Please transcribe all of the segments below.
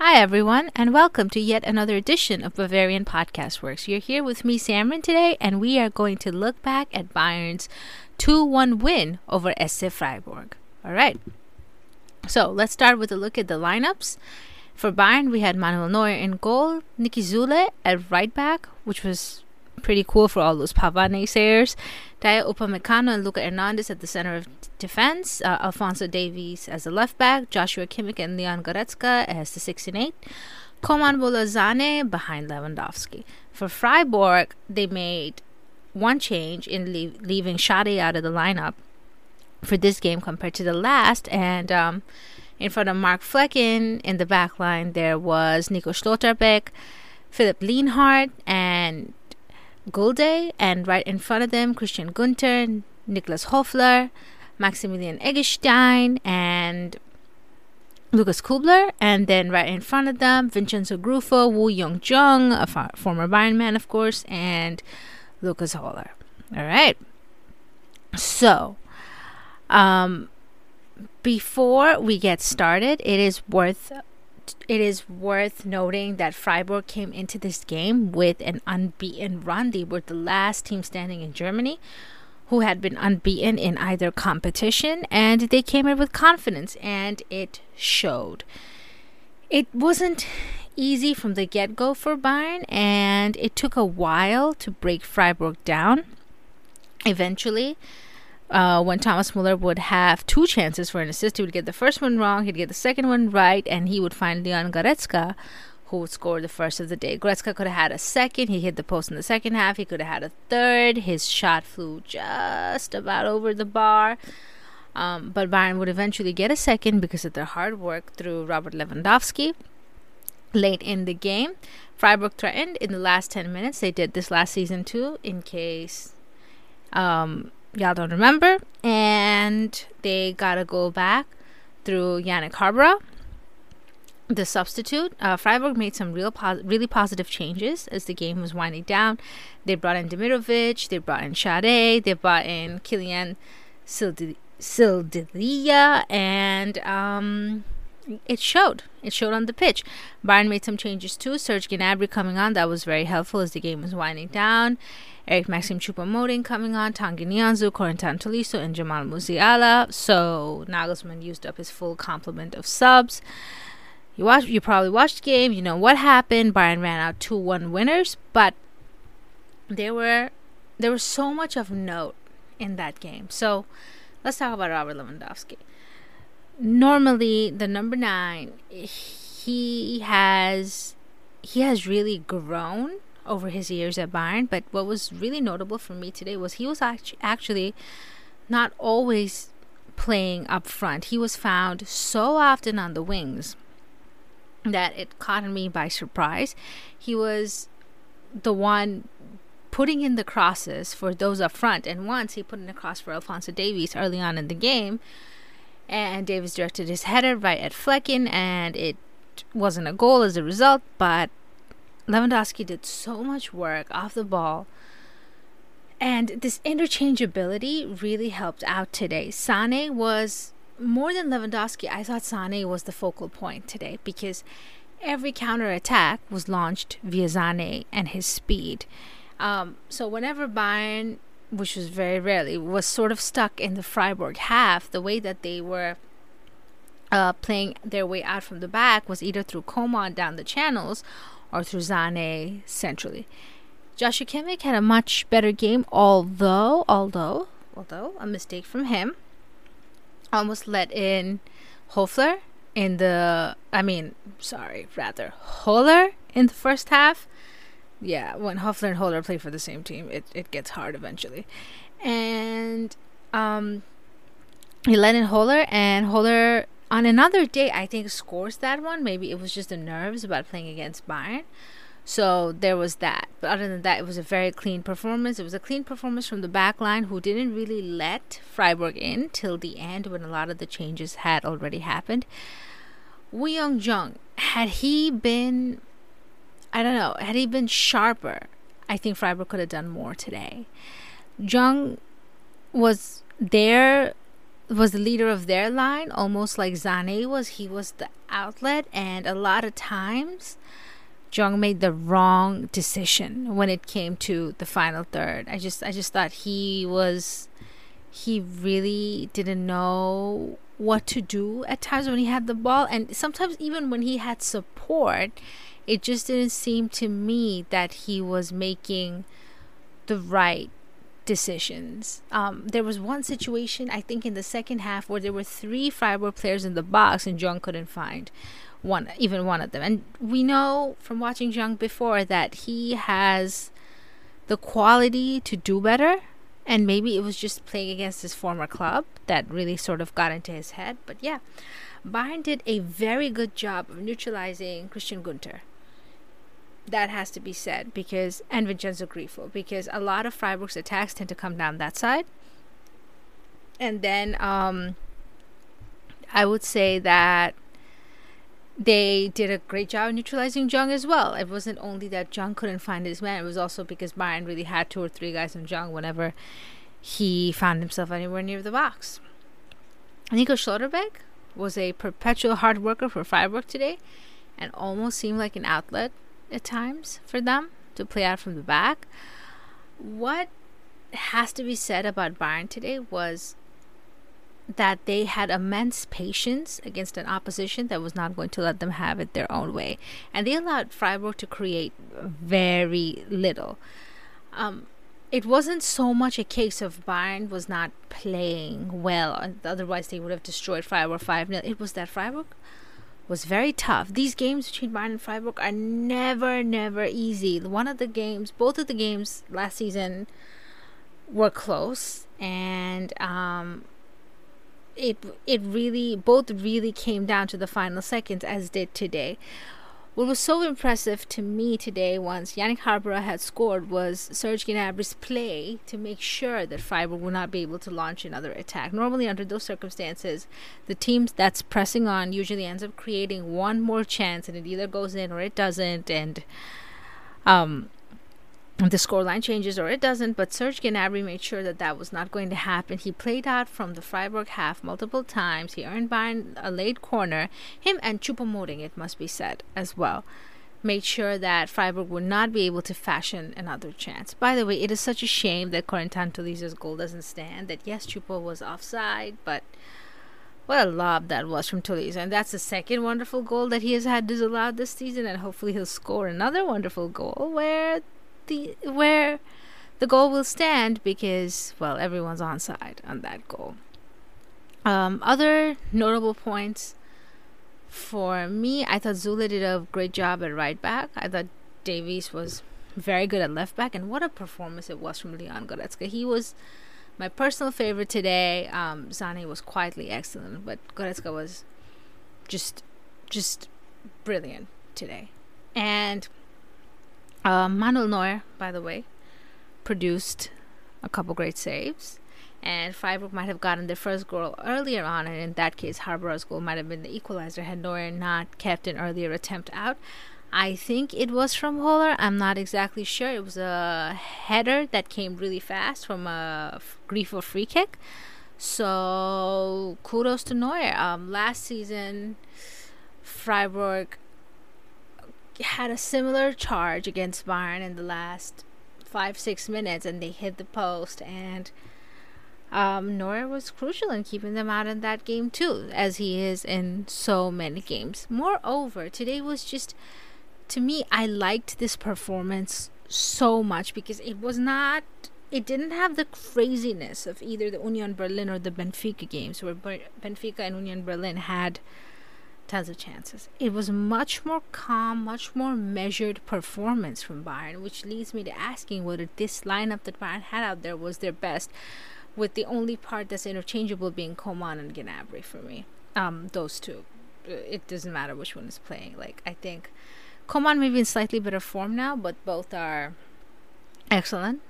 everyone, and welcome to yet another edition of Bavarian Podcast Works. You're here with me, Samrin, today, and we are going to look back at Bayern's 2 1 win over SC Freiburg. All right. So let's start with a look at the lineups. For Bayern, we had Manuel Neuer in goal, Niki Süle at right back, which was pretty cool for all those Pavard naysayers. Dayot Upamecano and Luca Hernandez at the center of defense. Uh, Alphonso Davies as a left back. Joshua Kimmich and Leon Goretzka as the 6 and 8. Coman Bolazane behind Lewandowski. For Freiburg, they made one change in leave, leaving Schade out of the lineup for this game compared to the last. And um, in front of Mark Flekken in the back line, there was Nico Schlotterbeck, Philipp Lienhart, and Gulde, and right in front of them, Christian Günter, Niklas Höfler, Maximilian Eggestein, and Lukas Kübler, and then right in front of them, Vincenzo Grifo, Wu Young Jung, a former Bayern man, of course, and Lucas Höler. All right. So, um, before we get started, it is worth it is worth noting that Freiburg came into this game with an unbeaten run. They were the last team standing in Germany who had been unbeaten in either competition, and they came in with confidence, and it showed. It wasn't easy from the get go for Bayern, and it took a while to break Freiburg down. Eventually, uh, when Thomas Müller would have two chances for an assist. He would get the first one wrong, he'd get the second one right, and he would find Leon Goretzka, who would score the first of the day. Goretzka could have had a second. He hit the post in the second half. He could have had a third. His shot flew just about over the bar. Um, but Bayern would eventually get a second because of their hard work through Robert Lewandowski. Late in the game, Freiburg threatened in the last 10 minutes. They did this last season too, in case um, y'all don't remember. And they got to go back through Janik Haberer, the substitute. Uh, Freiburg made some real pos- really positive changes as the game was winding down. They brought in Demirovic, they brought in Schade, they brought in Kiliann Sildillia, and um, it showed. It showed on the pitch. Bayern made some changes too. Serge Gnabry coming on, that was very helpful as the game was winding down. Eric Maxim Choupo-Moting coming on, Tanguy Nianzou, Corentin Tolisso, and Jamal Musiala. So Nagelsmann used up his full complement of subs. You watch, you probably watched the game. You know what happened. Bayern ran out two one winners, but there were there was so much of note in that game. So let's talk about Robert Lewandowski. Normally, the number nine, he has he has really grown over his years at Bayern. But what was really notable for me today was he was actually not always playing up front. He was found so often on the wings that it caught me by surprise. He was the one putting in the crosses for those up front. And once he put in a cross for Alphonso Davies early on in the game. And Davies directed his header right at Flekken, and it wasn't a goal as a result, but Lewandowski did so much work off the ball. And this interchangeability really helped out today. Sane was more than Lewandowski. I thought Sane was the focal point today because every counter attack was launched via Sane and his speed. Um, so whenever Bayern, which was very rarely, was sort of stuck in the Freiburg half, the way that they were uh, playing their way out from the back was either through Coman down the channels or through Sané centrally. Joshua Kimmich had a much better game, although, although, although a mistake from him almost let in Höfler in the, I mean, sorry, rather Höler in the first half. Yeah, when Höfler and Höler play for the same team, it, it gets hard eventually. And um, he let in Höler, and Höler on another day, I think scores that one. Maybe it was just the nerves about playing against Bayern. So there was that. But other than that, it was a very clean performance. It was a clean performance from the back line, who didn't really let Freiburg in till the end when a lot of the changes had already happened. Woo Young Jung, had he been, I don't know, had he been sharper, I think Freiburg could have done more today. Jung was there was the leader of their line, almost like Sané was. He was the outlet, and a lot of times, Jung made the wrong decision when it came to the final third. I just, I just thought he was, he really didn't know what to do at times when he had the ball, and sometimes even when he had support, it just didn't seem to me that he was making the right decisions. Um, there was one situation, I think, in the second half where there were three Freiburg players in the box and Jung couldn't find one, even one of them. And we know from watching Jung before that he has the quality to do better. And maybe it was just playing against his former club that really sort of got into his head. But yeah, Bayern did a very good job of neutralizing Christian Günter that has to be said because and Vincenzo Grifo because a lot of Freiburg's attacks tend to come down that side. And then um, I would say that they did a great job neutralizing Jung as well. It wasn't only that Jung couldn't find his man; it was also because Bayern really had two or three guys on Jung whenever he found himself anywhere near the box. Nico Schlotterbeck was a perpetual hard worker for Freiburg today, and almost seemed like an outlet at times for them to play out from the back. What has to be said about Bayern today was that they had immense patience against an opposition that was not going to let them have it their own way. And they allowed Freiburg to create very little. Um, it wasn't so much a case of Bayern was not playing well, otherwise, they would have destroyed Freiburg 5 0. It was that Freiburg was very tough. These games between Bayern and Freiburg are never, never easy. One of the games, both of the games last season were close, and um, it it really both really came down to the final seconds, as did today. What was so impressive to me today, once Janik Haberer had scored, was Serge Gnabry's play to make sure that Freiburg would not be able to launch another attack. Normally, under those circumstances, the team that's pressing on usually ends up creating one more chance, and it either goes in or it doesn't. And um, the scoreline changes or it doesn't, but Serge Gnabry made sure that that was not going to happen. He played out from the Freiburg half multiple times. He earned by a late corner. Him and Choupo-Moting, it must be said, as well, made sure that Freiburg would not be able to fashion another chance. By the way, it is such a shame that Corentin Tolisso's goal doesn't stand. That yes, Choupo was offside, but what a lob that was from Tolisso. And that's the second wonderful goal that he has had disallowed this season, and hopefully he'll score another wonderful goal where the where the goal will stand because well everyone's on side on that goal. Um, other notable points for me, I thought Süle did a great job at right back. I thought Davies was very good at left back, and what a performance it was from Leon Goretzka. He was my personal favorite today. Um, was quietly excellent, but Goretzka was just just brilliant today. And uh, Manuel Neuer, by the way, produced a couple great saves. And Freiburg might have gotten their first goal earlier on, and in that case, Haberer's goal might have been the equalizer had Neuer not kept an earlier attempt out. I think it was from Höler. I'm not exactly sure. It was a header that came really fast from a Grifo free kick. So kudos to Neuer. Um, last season, Freiburg had a similar charge against Bayern in the last five six minutes, and they hit the post. And um, was crucial in keeping them out in that game too, as he is in so many games. Moreover, today was just to me, I liked this performance so much because it was not. It didn't have the craziness of either the Union Berlin or the Benfica games, where Benfica and Union Berlin had tons of chances. It was much more calm, much more measured performance from Bayern, which leads me to asking whether this lineup that Bayern had out there was their best, with the only part that's interchangeable being Coman and Gnabry for me. Um, those two. Uh, it doesn't matter which one is playing. Like I think Coman may be in slightly better form now, but both are excellent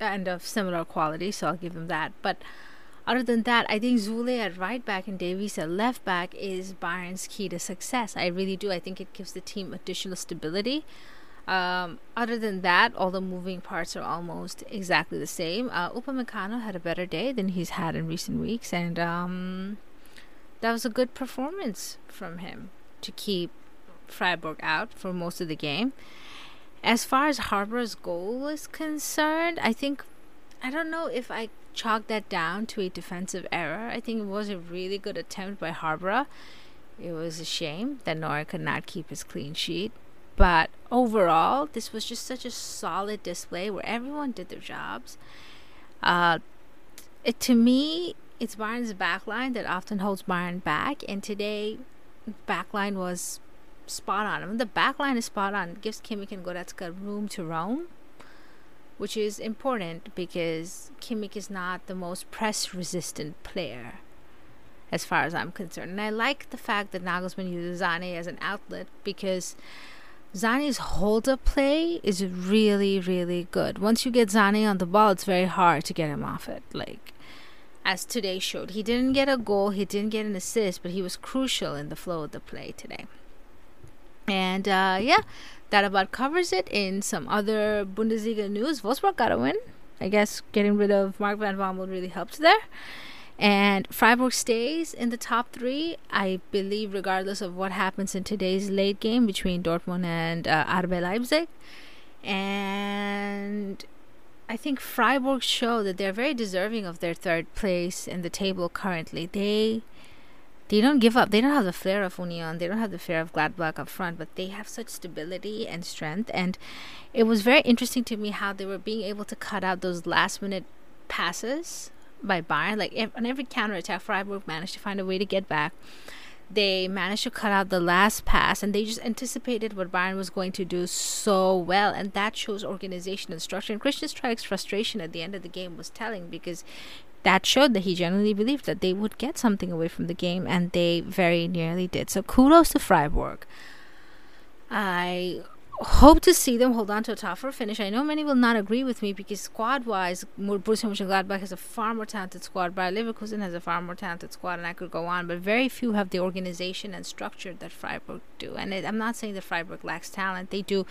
and of similar quality, so I'll give them that. But other than that, I think Süle at right back and Davies at left back is Bayern's key to success. I really do. I think it gives the team additional stability. Um, other than that, all the moving parts are almost exactly the same. Uh, Upamecano had a better day than he's had in recent weeks, and um, that was a good performance from him to keep Freiburg out for most of the game. As far as Haber's goal is concerned, I think I don't know if I chalk that down to a defensive error. I think it was a really good attempt by Haber. It was a shame that Neuer could not keep his clean sheet. But overall, this was just such a solid display where everyone did their jobs. Uh, it, to me, it's Bayern's backline that often holds Bayern back, and today, backline was spot on. The backline is spot on. It gives Kimmich and Goretzka room to roam, which is important because Kimmich is not the most press-resistant player, as far as I'm concerned. And I like the fact that Nagelsmann uses Sané as an outlet because Sané's hold-up play is really, really good. Once you get Sané on the ball, it's very hard to get him off it. Like as today showed, he didn't get a goal, he didn't get an assist, but he was crucial in the flow of the play today. And uh, yeah, that about covers it. In some other Bundesliga news, Wolfsburg got a win. I guess getting rid of Mark Van Bommel really helped there. And Freiburg stays in the top three, I believe, regardless of what happens in today's late game between Dortmund and uh, RB Leipzig. And I think Freiburg show that they're very deserving of their third place in the table currently. They they don't give up. They don't have the flair of Union. They don't have the flair of Gladbach up front, but they have such stability and strength. And it was very interesting to me how they were being able to cut out those last minute passes by Bayern. Like on every counter attack, Freiburg managed to find a way to get back. They managed to cut out the last pass, and they just anticipated what Bayern was going to do so well, and that shows organization and structure. And Christian Streich frustration at the end of the game was telling because that showed that he genuinely believed that they would get something away from the game, and they very nearly did. So kudos to Freiburg. I hope to see them hold on to a tougher finish. I know many will not agree with me because squad wise, Borussia Mönchengladbach has a far more talented squad. Bayer Leverkusen has a far more talented squad, and I could go on. But very few have the organization and structure that Freiburg do. And it, I'm not saying that Freiburg lacks talent; they do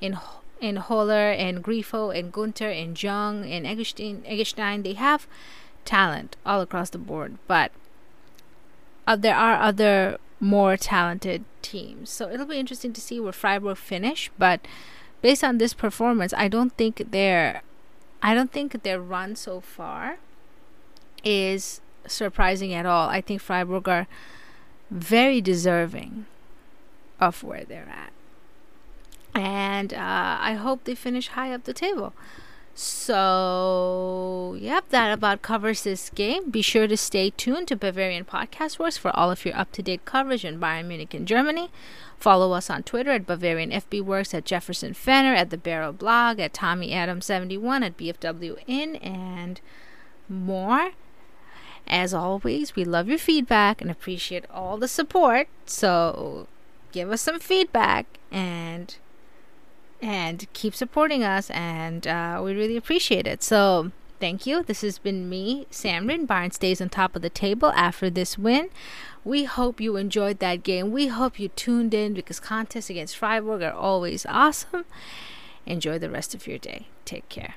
in in Haller and Grifo and Günter and Jung and Eggestein. Eggestein they have talent all across the board, but uh, there are other more talented teams. So it'll be interesting to see where Freiburg finish. But based on this performance, I don't think their I don't think their run so far is surprising at all. I think Freiburg are very deserving of where they're at. And uh, I hope they finish high up the table. So, yep, that about covers this game. Be sure to stay tuned to Bavarian Podcast Works for all of your up to date coverage in Bayern Munich and Germany. Follow us on Twitter at Bavarian FB Works, at Jefferson Fenner, at the Barrel Blog, at Tommy Adam 71 at BFW In, and more. As always, we love your feedback and appreciate all the support. So, give us some feedback and and keep supporting us, and uh, we really appreciate it. So, thank you. This has been me, Samrin. Bayern stays on top of the table after this win. We hope you enjoyed that game. We hope you tuned in because contests against Freiburg are always awesome. Enjoy the rest of your day. Take care.